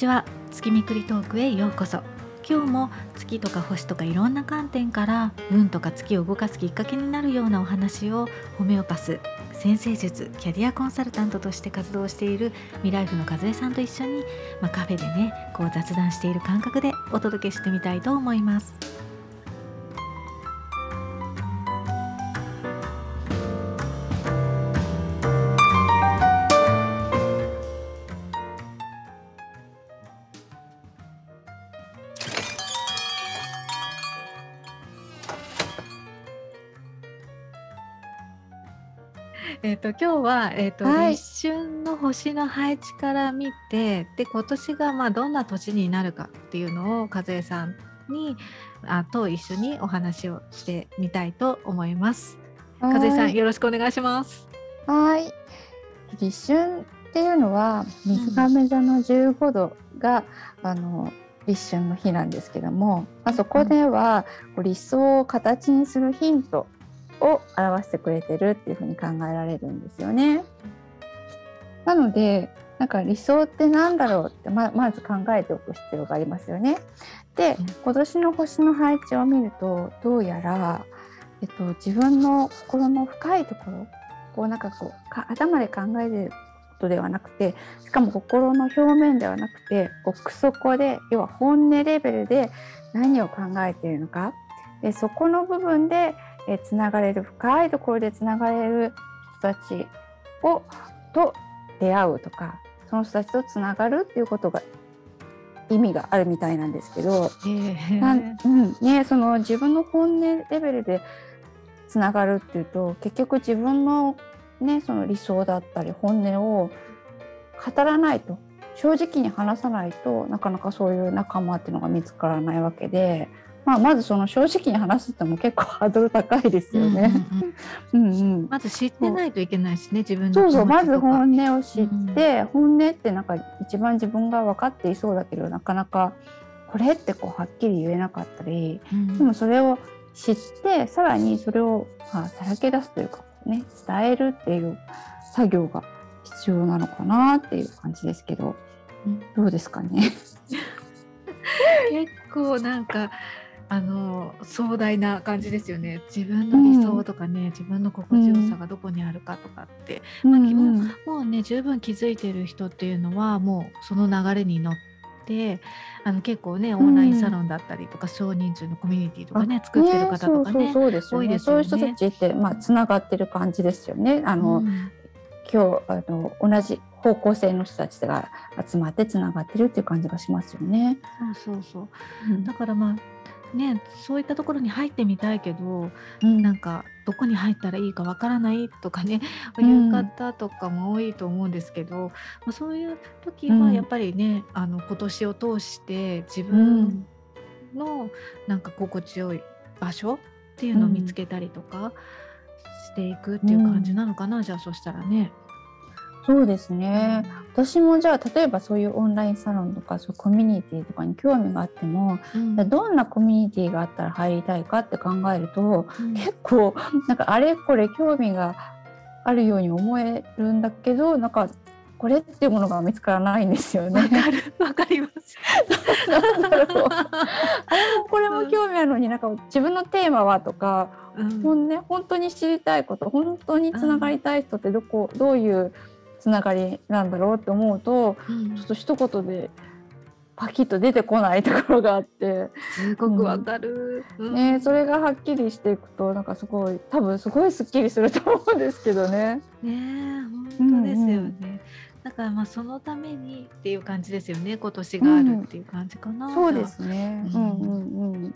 ちは月見くりトークへようこそ今日も月とか星とかいろんな観点から運とか月を動かすきっかけになるようなお話をホメオパス先生術キャリアコンサルタントとして活動しているミライフの和江さんと一緒に、まあ、カフェでねこう雑談している感覚でお届けしてみたいと思います。えっ、と今日はえっ、と、はい。立春の星の配置から見て、で今年がまあどんな年になるかっていうのを和江さんにあと一緒にお話をしてみたいと思います。和江さんはい。よろしくお願いします。はい。立春っていうのは水亀座の15度が、あの立春の日なんですけども、まあ、そこでは理想を形にするヒントを表してくれてるっていうふうに考えられるんですよね。なのでなんか理想って何だろうってままず考えておく必要がありますよね。で今年の星の配置を見るとどうやら、えっと、自分の心の深いところこうなんかこうか頭で考えることではなくてしかも心の表面ではなくて奥底で要は本音レベルで何を考えているのかでそこの部分でえつながれる深いところでつながれる人たちをと出会うとかその人たちとつながるっていうことが意味があるみたいなんですけど、えなんうんね、その自分の本音レベルでつながるっていうと結局自分の,、ね、その理想だったり本音を語らないと正直に話さないとなかなかそういう仲間っていうのが見つからないわけで、まあ、まずその正直に話すっても結構ハードル高いですよね。うんうんうん。うんうん。まず知ってないといけないしね自分のそうそうまず本音を知って、本音ってなんか一番自分が分かっていそうだけどなかなかこれってこうはっきり言えなかったりうん。でもそれを知ってさらにそれをまあさらけ出すというかね伝えるっていう作業が必要なのかなっていう感じですけどうん。どうですかね？結構なんかあの壮大な感じですよね。自分の理想とかね、自分の心地よさがどこにあるかとかって、まあ基本うんもうね十分気づいてる人っていうのはもうその流れに乗ってあの結構ねオンラインサロンだったりとか、少人数のコミュニティとかね作ってる方とかね。そうそうそうですよね。多いですよね。そういう人たちってまあつながってる感じですよね。あの、うん。今日あの同じ方向性の人たちが集まってつながってるっていう感じがしますよね。そうそうそう。だからまあねそういったところに入ってみたいけどうん。なんかどこに入ったらいいかわからないとかね、うん。いう方とかも多いと思うんですけど、まあ、そういう時うん。はやっぱりね、あの今年を通して自う分ん。のなんか心地よい場所っていうのを見つけたりとかしていくっていう感じなのかな、じゃあそしたらね。そうですね。私もじゃあ例えばそういうオンラインサロンとかそうコミュニティとかに興味があっても、うんどんなコミュニティがあったら入りたいかって考えるとうん結構なんかあれこれ興味があるように思えるんだけどなんかこれっていうものが見つからないんですよね。わかるわかります。なんだろうあれもこれも興味あるのになんか自分のテーマはとかうん本音本当に知りたいこと本当につながりたい人ってどこどういうつながりなんだろうって思うとうん。ちょっと一言でパキッと出てこないところがあって、すごくわかる。うん。ね、それがはっきりしていくとなんかすごい多分すごいすっきりすると思うんですけどね。ねえ本当ですよね、うんうんだからまあそのためにっていう感じですよね。今年があるっていう感じかな、そうですね。ううんんうんうん。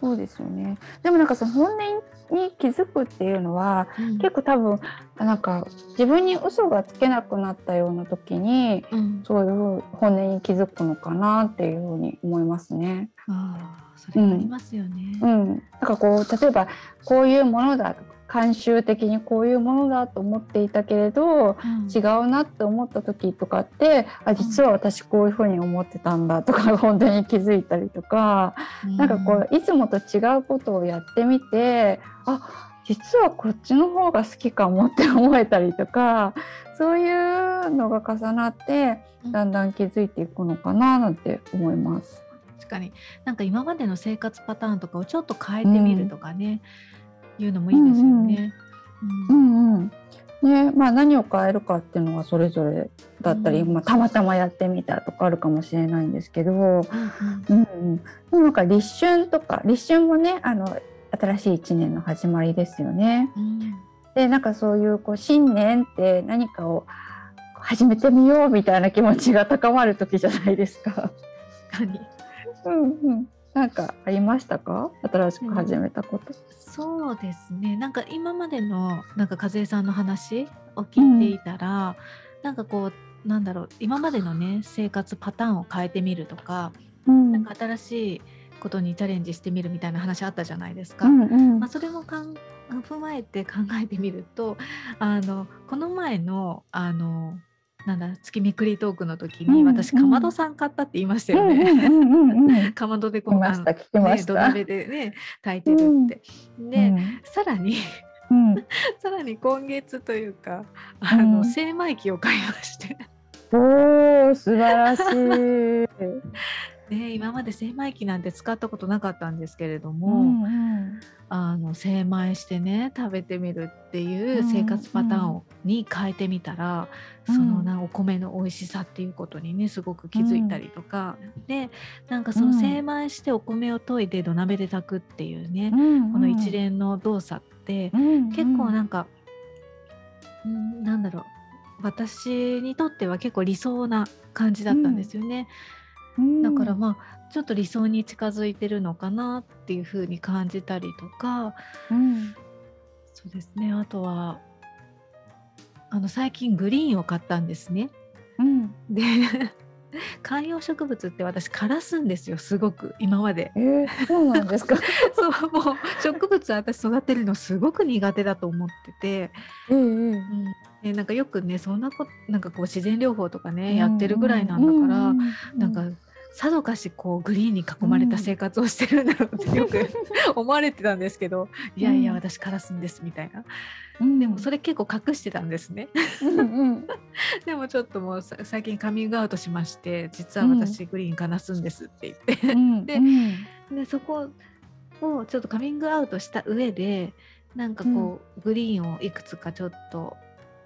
そうですよね。でもなんかその本音に気づくっていうのはうん結構多分なんか自分に嘘がつけなくなったような時にうん、そういう本音に気づくのかなっていうふうに思いますね。ああそれありますよね、うん。なんかこう例えばこういうものだ慣習的にこういうものだと思っていたけれどうん。違うなって思った時とかってあ実は私こういうふうに思ってたんだとか 本当に気づいたりとか。なんかこういつもと違うことをやってみてあ実はこっちの方が好きかもって思えたりとかそういうのが重なってだんだん気づいていくのかななんて思います。確かに。なんか今までの生活パターンとかをちょっと変えてみるとかね、いうのもいいですよね。ううん。んうん。ねまあ、何を変えるかっていうのはそれぞれだったり、うん。まあ、たまたまやってみたとかあるかもしれないんですけど、うんうん。うん、なんか立春とか立春もねあの新しい一年の始まりですよね。うん。でなんかそういうこう新年って何かを始めてみようみたいな気持ちが高まる時じゃないですか。確かに。うんうん、なんかありましたか？新しく始めたこと。そうですね。なんか今までのなんか和江さんの話を聞いていたら、なんかこうなんだろう今までのね生活パターンを変えてみるとか、うん。なんか新しいことにチャレンジしてみるみたいな話あったじゃないですか。うんうん。まあ、それもかん 踏まえて考えてみるとあのこの前のあのなんだ月めくりトークの時に、うん私かまどさん買ったって言いましたようんね。かまどでこ聞きましたあの聞きまね。土鍋でね炊いてるって。で、さらに さらに今月というかあの、うん精米機を買いまして、おー素晴らしい。ね、今まで精米機なんて使ったことなかったんですけれどうも、んうん。あの精米してね食べてみるっていう生活パターンを、に変えてみたら、うん。そのなお米の美味しさっていうことにねすごく気づいたりとか、でなんかその精米してお米を研いで土鍋で炊くっていうね、うんこの一連の動作って、うん結構なんか、うん、なんだろう。私にとっては結構理想な感じだったんですよね。うんだからまあちょっと理想に近づいてるのかなっていう風に感じたりとか。うん。そうですね。あとはあの最近グリーンを買ったんですね。うん。で 観葉植物って私枯らすんですよすごく今まで。えー、そうなんですか？そうもう植物私育てるのすごく苦手だと思ってて。ええうん。ね、なんかよくねそんなことなんかこう自然療法とかね、やってるぐらいなんだから、なんかさぞかしこうグリーンに囲まれた生活をしてるんだろうってよく思われてたんですけど、いやいやうん私カラスんですみたいな、うん、でもそれ結構隠してたんですね。うんうん。でもちょっともうさ最近カミングアウトしまして実は私グリーンカラスんですって言って、うん。でうん。でそこをちょっとカミングアウトした上でなんかこう、グリーンをいくつかちょっと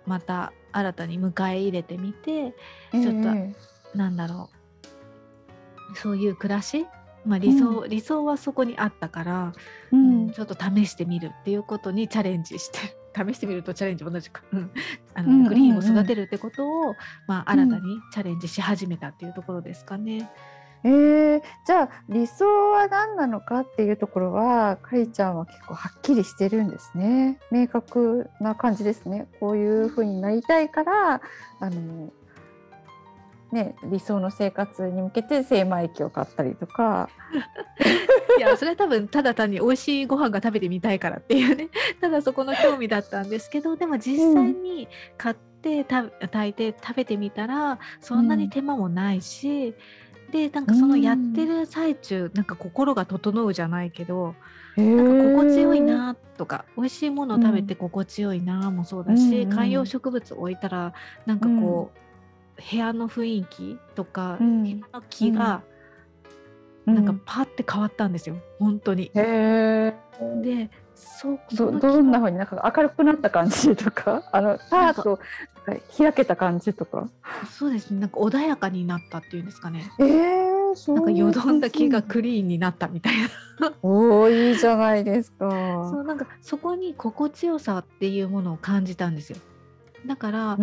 また新たに迎え入れてみてちょっとえなん。だろうそういう暮らし、まあ、理想、理想はそこにあったから、えううんんちょっと試してみるっていうことにチャレンジして 試してみるとチャレンジも同じか、うん。あのうんうんうん。グリーンを育てるってことを、まあ、新たにチャレンジし始めたっていうところですかね。えー、じゃあ理想は何なのかっていうところはかりちゃんは結構はっきりしてるんですね。明確な感じですね。こういうふうになりたいからあのね理想の生活に向けて精米機を買ったりとか。いやそれは多分ただ単に美味しいご飯が食べてみたいからっていうね。ただそこの興味だったんですけどでも実際に買ってた炊いて食べてみたらそんなに手間もないし、でなんかそのやってる最中、なんか心が整うじゃないけど、なんか心地よいなとか美味しいものを食べて心地よいなもそうだし、うんうん観葉植物置いたらなんかこう、部屋の雰囲気とか、うん。部屋の気がうん。なんかパッて変わったんですよ。本当に。へえでそうどどんながふうになんか明るくなった感じとか？あのパーッとなんか開けた感じとか？そうですね。なんか穏やかになったっていうんですかね。えー、そう。なんかよどんだ気がくクリーンになったみたいな。おーいいじゃないですか。そうなんかそこに心地よさっていうものを感じたんですよ。だから、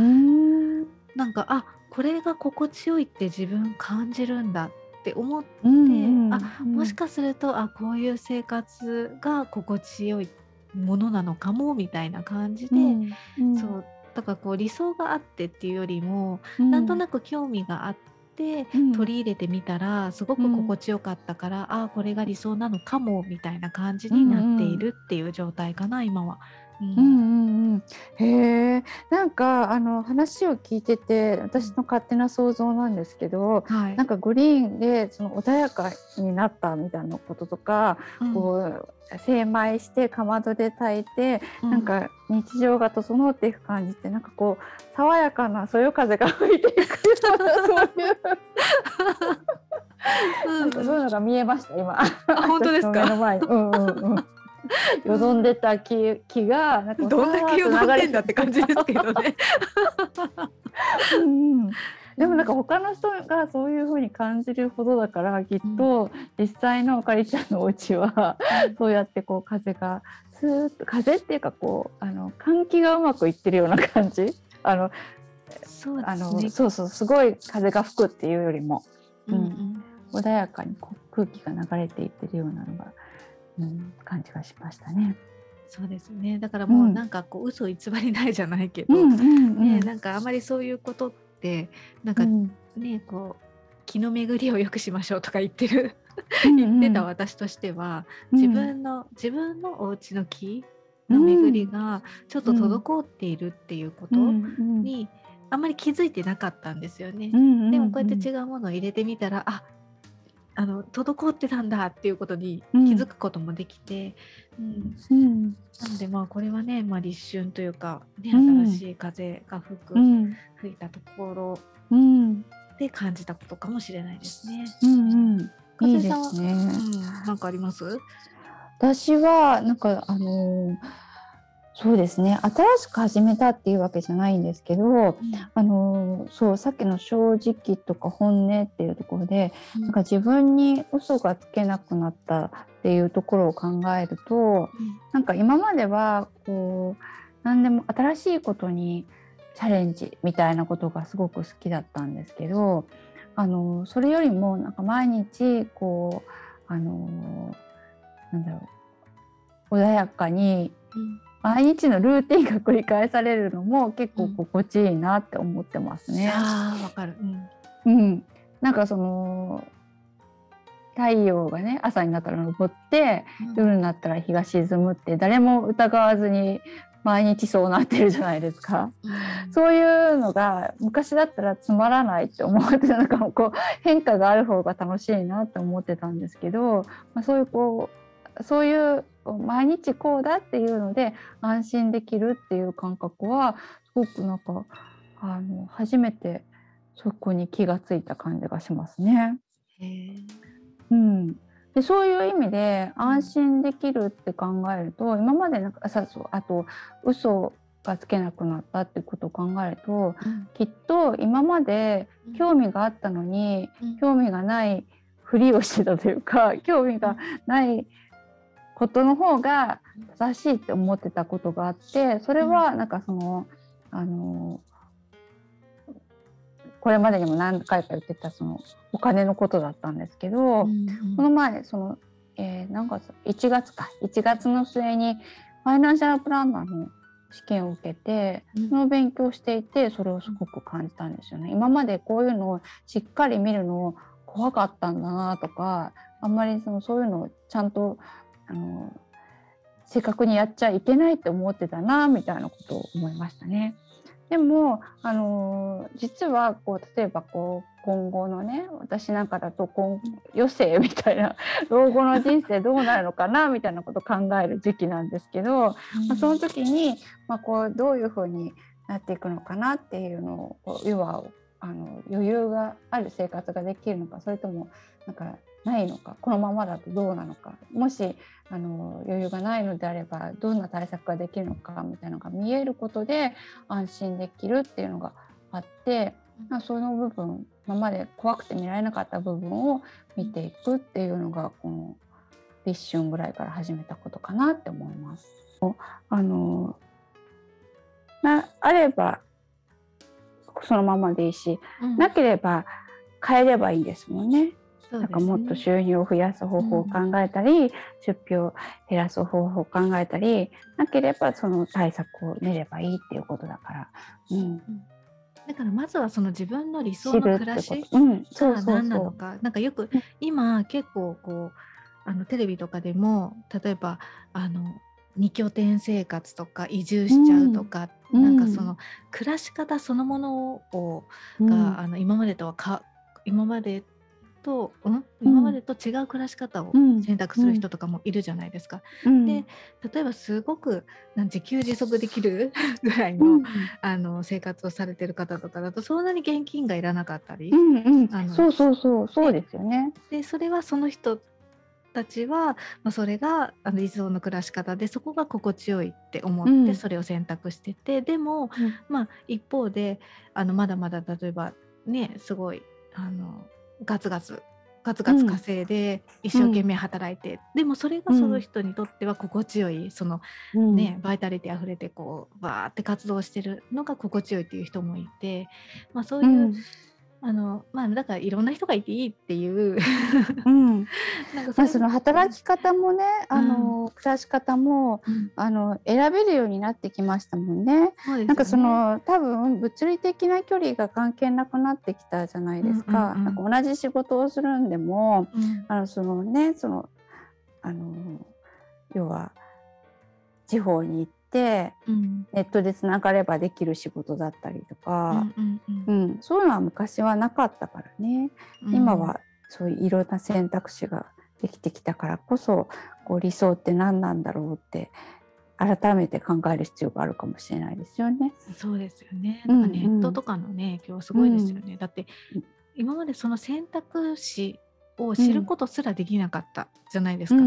なんかあこれが心地よいって自分感じるんだって思って、うんうんあもしかするとあこういう生活が心地よいものなのかもみたいな感じで、うんうん。そうだからこう理想があってっていうよりも、うん。なんとなく興味があってうん。取り入れてみたらすごく心地よかったから、ああこれが理想なのかもみたいな感じになっているっていう状態かな、今は。うん。うんうん、へえ。なんかあの話を聞いてて私の勝手な想像なんですけど、はい、なんかグリーンでその穏やかになったみたいなこととか、うん、こう精米してかまどで炊いて、うん、なんか日常が整っていく感じってなんかこう爽やかなそよ風が吹いていくようなそういう。うん、そういうのが見えました今。本当ですか？目の前うんうんうん。よどんでた木木がなんかどんだけよどんでんだって感じですけどね。うん、でもなんか他の人がそういうふうに感じるほどだからきっと実際のかりちゃんのお家はそうやってこう風がスーッと風っていうかこうあの換気がうまくいってるような感じ？あのそう、ね、あのそうそうすごい風が吹くっていうよりも、うん、うん、穏やかにこう空気が流れていってるようなのがうん、感じがしましたね。そうですね。だからもうなんかこう、うん、嘘偽りないじゃないけど、うんうんうん、ね、なんかあまりそういうことってなんかね、うん、こう気の巡りを良くしましょうとか言ってる言ってた私としては、自分の自分のお家の気の巡りがちょっと滞っているっていうことに、あんまり気づいてなかったんですよね。でもこうやって違うものを入れてみたらああの滞ってたんだっていうことに気づくこともできて、うん、うん、なのでまあこれはね、まあ、立春というか、ね、新しい風が吹く、うん、吹いたところで感じたことかもしれないですね。うんうん。風さんは、ね、うん、なんかあります？私はなんかあのーそうですね。新しく始めたっていうわけじゃないんですけど、うん、あのそうさっきの正直とか本音っていうところで、うん、なんか自分に嘘がつけなくなったっていうところを考えると、うん、なんか今まではこう何でも新しいことにチャレンジみたいなことがすごく好きだったんですけどあのそれよりもなんか毎日こうあのなんだろう穏やかに、うん毎日のルーティンが繰り返されるのも結構心地いいなって思ってますね。あわかる、うん、うん、なんかその太陽がね朝になったら昇って、うん、夜になったら日が沈むって誰も疑わずに毎日そうなってるじゃないですか、うん、そういうのが昔だったらつまらないって思ってなんかこう変化がある方が楽しいなって思ってたんですけど、まあ、そういうこうそういう毎日こうだっていうので安心できるっていう感覚はすごくなんかあの初めてそこに気がついた感じがしますね。うん、でそういう意味で安心できるって考えると今までなんかさそうあと嘘がつけなくなったってことを考えると、うん、きっと今まで興味があったのに、うん、興味がないふりをしてたというか興味がないことの方が正しいって思ってたことがあってそれはなんかそのあのこれまでにも何回か言ってたそのお金のことだったんですけど、うんうん、この前その、えー、なんか1月か。1月の末にファイナンシャルプランナーの試験を受けて、その勉強していてそれをすごく感じたんですよね。今までこういうのをしっかり見るの怖かったんだなとかあんまりそのそういうのをちゃんとあの正確にやっちゃいけないって思ってたなみたいなことを思いましたね。でもあの実はこう例えばこう今後のね私なんかだと今余生みたいな 老後の人生どうなるのかなみたいなことを考える時期なんですけど、うん、まあ、その時に、まあ、こうどういうふうになっていくのかなっていうのを要はあの余裕がある生活ができるのかそれともなんかないのかこのままだとどうなのかもしあの余裕がないのであればどんな対策ができるのかみたいなのが見えることで安心できるっていうのがあって、まあ、その部分今まで怖くて見られなかった部分を見ていくっていうのがこの立春ぐらいから始めたことかなって思います。あのなあればそのままでいいし、うん、なければ変えればいいですもんね。ね、なんかもっと収入を増やす方法を考えたり、うん、出費を減らす方法を考えたりなければその対策を練ればいいっていうことだから。うん、だからまずはその自分の理想の暮らしが何なのか、なんかよく今結構こうあのテレビとかでも例えばあの二拠点生活とか移住しちゃうとか、うん。なんかその暮らし方そのものをが、あの今までとはか今までと、うん、今までと違う暮らし方をうん。選択する人とかもいるじゃないですか。うん。で例えばすごくなん自給自足できる ぐらいの,、うん。あの生活をされてる方とかだとそんなに現金がいらなかったり、うんうん。あのそうそうそうそうですよね。でそれはその人たちは、まあ、それがあの理想の暮らし方でそこが心地よいって思って、うん。それを選択しててでも、うん。まあ、一方であのまだまだ例えばねすごいあのガツガツガツガツ稼いで一生懸命働いて、でもそれがその人にとっては心地よいそのうん。ね、バイタリティあふれてこうバーって活動してるのが心地よいっていう人もいて、まあ、そういう、うんあのまあだからいろんな人がいていいっていう。うん。なんかまあ、れその働き方もね、あの暮らし方もうん。あの選べるようになってきましたもんね。ね。なんかその多分物理的な距離が関係なくなってきたじゃないですか。うんうんうんなんか同じ仕事をするんでも、うん。あのそのねそのあの要は地方に行ってうんネットでつながればできる仕事だったりとか、うんうんううんんそういうのは昔はなかったからね。うん今はそういういろんな選択肢ができてきたからこそこう理想って何なんだろうって改めて考える必要があるかもしれないですよね。そうですよね。うんなんかネットとかのね、影響すごいですよね。だってうん今までその選択肢を知ることすらできなかったじゃないですか。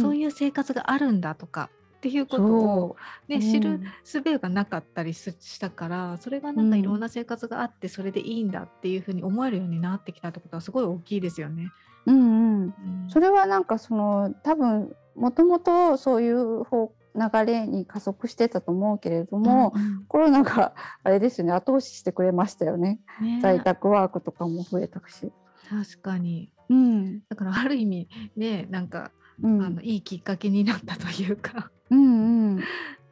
そうういう生活があるんだとかっていうことを、ねう。ん知る術がなかったりすしたからそれがなんかいろんな生活があってそれでいいんだっていうふうに思えるようになってきたってことはすごい大きいですよね。うんうん。うん。それはなんかその多分もともとそういう方流れに加速してたと思うけれども、うんコロナがあれですよね。後押ししてくれましたよね。うんね。在宅ワークとかも増えたし。確かに。うん。だからある意味ねなんか、うん。あのいいきっかけになったというか。うんうん。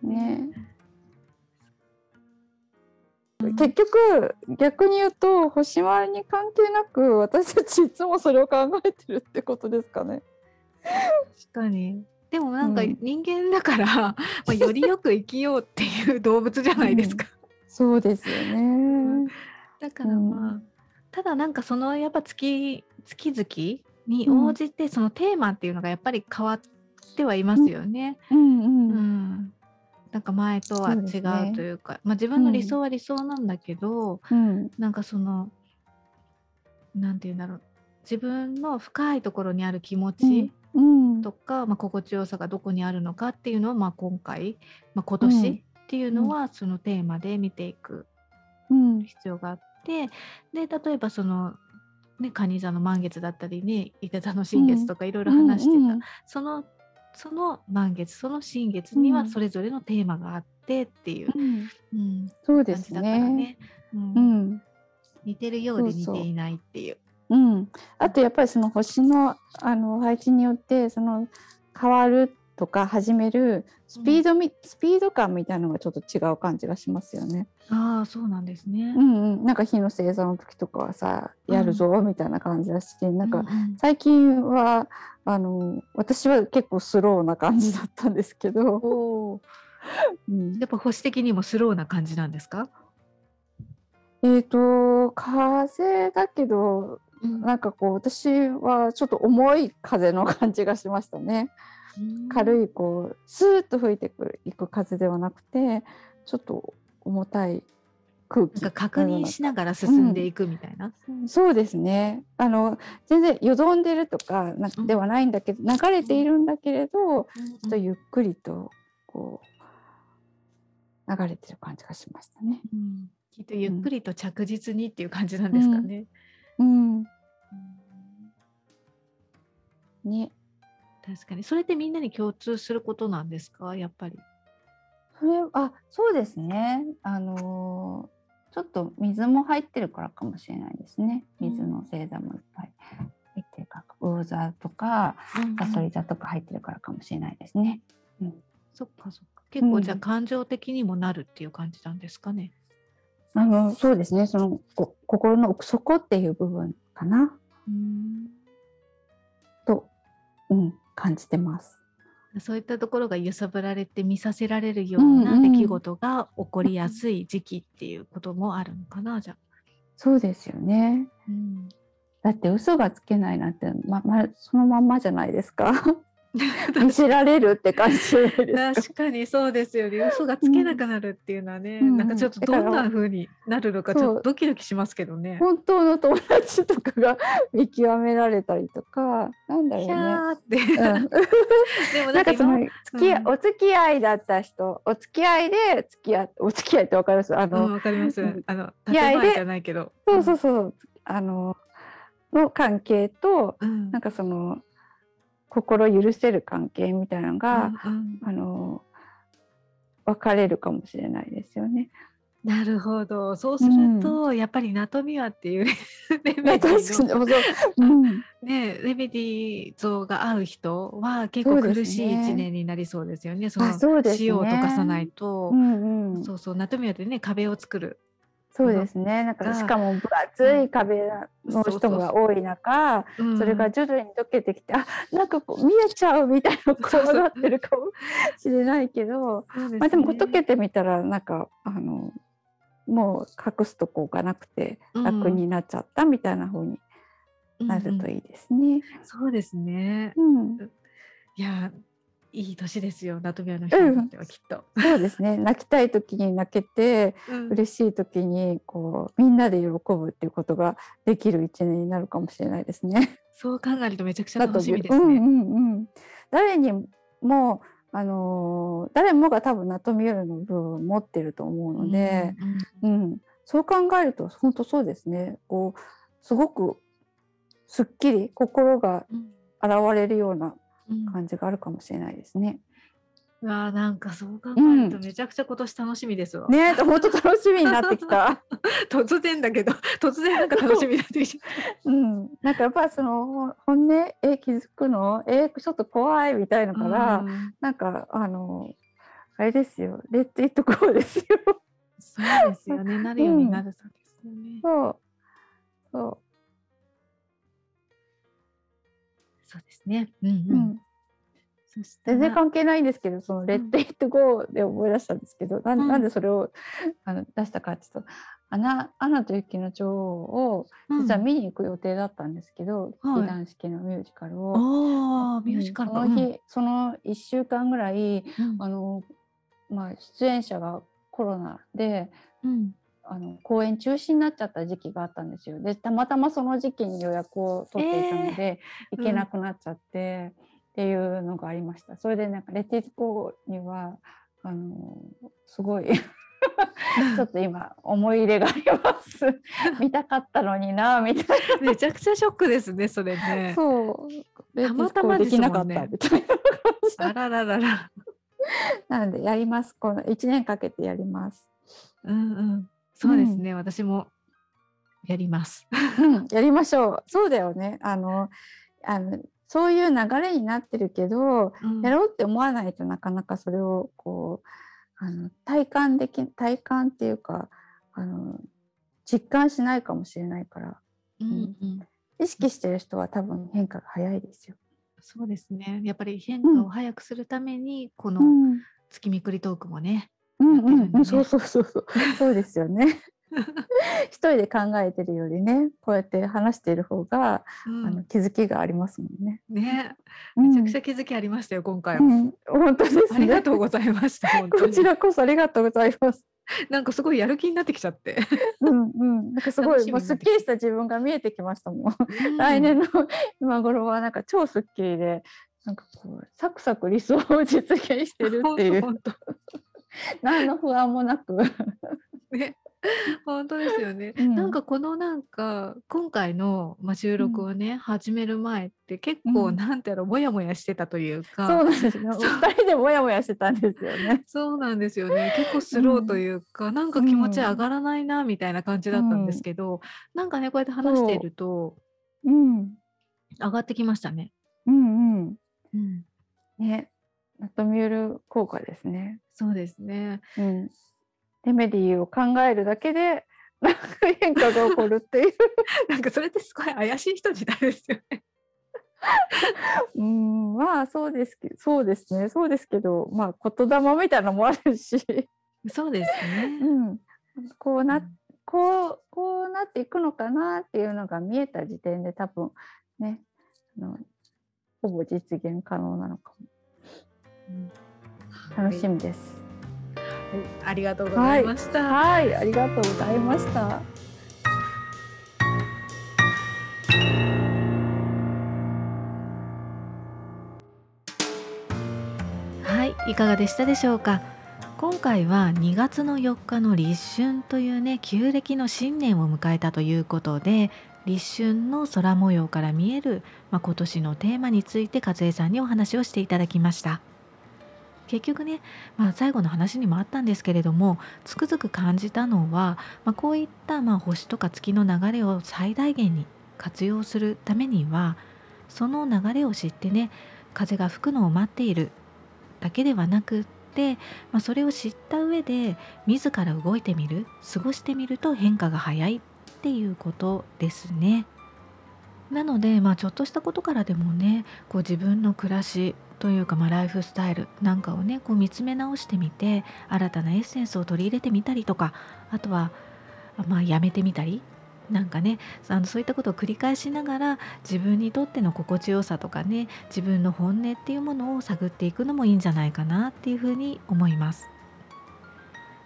ね。結局逆に言うと星回りに関係なく私たちいつもそれを考えてるってことですかね。確かに。でもなんかうん。人間だから、まあ、よりよく生きようっていう動物じゃないですか。そうですよね。だからまあ、うんただなんかそのやっぱ月月々に応じてそのテーマっていうのがやっぱり変わってはいますよね。うんううん。ん。なんか前とは違ねうというかまあ、自分の理想は理想なんだけど、うん。なんかそのなんて言うんだろう。自分の深いところにある気持ち、うんとか、まあ、心地よさがどこにあるのかっていうのを、まあ、今回、まあ、今年っていうのはそのテーマで見ていくうん。必要があってで例えばその、ね、蟹座の満月だったりね伊手座の新月とかいろいろ話してた、うんうん。そのその満月その新月にはうん。それぞれのテーマがあってっていう、うん。うんそうです感じだからね。ね、うん。うん。似てるようで似ていないっていう。うん、あとやっぱりその星のあの配置によってその変わるとか始めるスピードみ、スピード感みたいなのがちょっと違う感じがしますよね。ああそうなんですね。うんうん、なんか火の星座の時とかはさやるぞみたいな感じだし、なんかううん最近はあの私は結構スローな感じだったんですけど、うんやっぱ保守的にもスローな感じなんですか？えっ、と風だけどなんかこう私はちょっと重い風の感じがしましたね。軽い。いこうスーッと吹いてくるいく風ではなくてちょっと重たい空気。なんか確認しながら進んでいくみたいな。そうですね。あの全然よどんでるとかなうんではないんだけど流れているんだけれどちょっとうんゆっくりとこう流れてる感じがしましたね。うん。きっとゆっくりと着実にっていう感じなんですかね。うん、うん。ね確かに。それってみんなに共通することなんですか？やっぱり。それあそうですね。あのーちょっと水も入ってるからかもしれないですね。水の星座もいっぱい。入ってるから魚座とかサソリ座とか入ってるからかもしれないですね。そっかそっか。結構じゃあうん。感情的にもなるっていう感じなんですかね？あのそうですね。そのこ心の奥底っていう部分かな。うん。と、うん、感じてます。そういったところが揺さぶられて見させられるような出来事が起こりやすい時期っていうこともあるのかなじゃあ。そうですよね。うん、だって嘘がつけないなんて、ままそのまんまじゃないですか。見せられるって感じ。確かにそうですよね嘘がつけなくなるっていうのはね、うんなんかちょっとどんな風になるのかちょっとドキドキしますけどね。本当の友達とかが見極められたりとか、なんだろうひね。ゃーって、うんでもなんかその今付きうんお付き合いだった人、お付き合いで付き合っお付き合いってわかります？あの、うんわかります。うんあの建前じゃないけど。そうそうそう、あのの関係と、うん。なんかその心許せる関係みたいなのが、うんうんあの分かれるかもしれないですよね。なるほど。そうすると、やっぱりナトミワっていう レメねディ確かのにそう うんね、レメディ像が合う人は結構苦しい一年になりそうですよね。そあのそうですね塩を溶かさないとう、んうん、そうそう、ナトミワってね、壁を作る。そうですね。なんかがしかも分厚い壁の人が多い中、うんそれが徐々に溶けてきて、あなんかこう見えちゃうみたいな怖がってるかもしれないけど、そうですまあでもね溶けてみたらなんかあのもう隠すとこがなくて楽になっちゃったみたいな風になるとい。いいですね。そうですね。うん、いや、いい年ですよ、ナトミワの人にとってはきっと。そうですね。泣きたい時に泣けて、うん嬉しい時にこうみんなで喜ぶっていうことができる一年になるかもしれないですね。そう考えるとめちゃくちゃ楽しみですね。うんうんうん。誰にもあのー誰もが多分ナトミュールの部分を持ってると思うので、うんうんうんそう考えると本当そうですね。こうすごくすっきり心がうん現れるようなうん感じがあるかもしれないですね。うわあなんかそう考えるとめちゃくちゃ今年楽しみですわ。ねえ、本当楽しみになってきた。突然だけど突然なんか楽しみになってきた。うん、なんかやっぱそのほ本音え気づくの？えちょっと怖いみたいのから、うんなんかあのあれですよレッド・イット・ゴーですよ。そうですよねなるようになるそうですよね。そうそそうですね。うんう、ううん。全然関係ないんですけどそのレッド・イット・ゴーで思い出したんですけど、なんうん。なんでそれをあの出したかっていうと「アナアナと雪の女王」を実は見に行く予定だったんですけど、はい。劇団四季のミュージカルを。おおミュージカルその日、その1週間ぐらいうん。あの、まあ、出演者がコロナでうんあの公演中止になっちゃった時期があったんですよ。でたまたまその時期に予約を取っていたので、ー行けなくなっちゃって、っていうのがありました。それでなんかレティスコにはあのすごい ちょっと今思い入れがあります。見たかったのになみたいめちゃくちゃショックですねそれな。ね。そう。たまたまできなかったみたいな。あらららら。なのでやります。この1年かけてやります。うんうん。そうですね、私もやります。うん、やりましょう。そうだよね。あの、あの、そういう流れになってるけど、うんやろうって思わないとなかなかそれをこう、あの、体感でき、体感っていうか、あの、実感しないかもしれないから、うんうん。意識してる人は多分変化が早いですよ。そうですね。やっぱり変化を早くするために、このうん、月見くりトークもね。うん、うん、そうそうそうそう。そうですよね。一人で考えてるよりね、こうやって話している方が、うんあの気づきがありますもんね。ね、うんめちゃくちゃ気づきありましたよ、今回は。うん、本当ですね。ありがとうございました。こちらこそありがとうございます。なんかすごいやる気になってきちゃって。うんうん、なんかすごいもうすっきりした自分が見えてきましたもん。来年の今頃はなんか超すっきりで、なんかこうサクサク理想を実現してるっていう、本当 何の不安もなく。ね。本当ですよね、うんなんかこのなんか今回の、まあ、収録をね、始める前って結構うんなんてやろうモヤモヤしてたというか、そうなんですよ。二人でもやもやしてたんですよね。そうなんですよね。結構スローというか、なんか気持ち上がらないなみたいな感じだったんですけど、なんかねこうやって話しているとうん、上がってきましたね。うん、うん。うん、ね、ナトミュール効果ですね。そうですね。うん。レメディーを考えるだけで、なんか変化が起こるっていう。なんかそれってすごい怪しい人になるんですよね。うんまあそうですけどそうですねそうですけどまあ言霊みたいなのもあるし、そうですね。うん、こうな、うんこうこうなっていくのかなっていうのが見えた時点で多分ねあのほぼ実現可能なのかも、うん楽しみです。はいありがとうございました。はい、ありがとうございました。はい、いかがでしたでしょうか？今回は2月の4日の立春というね旧暦の新年を迎えたということで立春の空模様から見える、まあ、今年のテーマについて和江さんにお話をしていただきました結局ね、まあ、最後の話にもあったんですけれどもつくづく感じたのは、まあ、こういったまあ星とか月の流れを最大限に活用するためにはその流れを知ってね風が吹くのを待っているだけではなくって、まあ、それを知った上で自ら動いてみる過ごしてみると変化が早いっていうことですね。なので、まあ、ちょっとしたことからでもねこう自分の暮らしというか、まあ、ライフスタイルなんかをねこう見つめ直してみて新たなエッセンスを取り入れてみたりとかあとは、まあ、やめてみたりなんかねあのそういったことを繰り返しながら自分にとっての心地よさとかね自分の本音っていうものを探っていくのもいいんじゃないかなっていうふうに思います。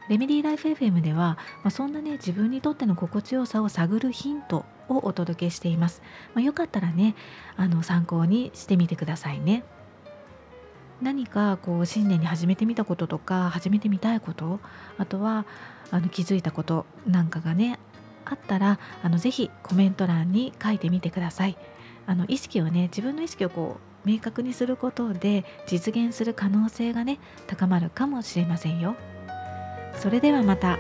レメディーライフ FM では、まあ、そんなね自分にとっての心地よさを探るヒントをお届けしています。まあ、よかったらねあの参考にしてみてくださいね。何かこう新年に始めてみたこととか始めてみたいことあとはあの気づいたことなんかがねあったらあのぜひコメント欄に書いてみてください。あの意識をね自分の意識をこう明確にすることで実現する可能性がね高まるかもしれませんよ。それではまた。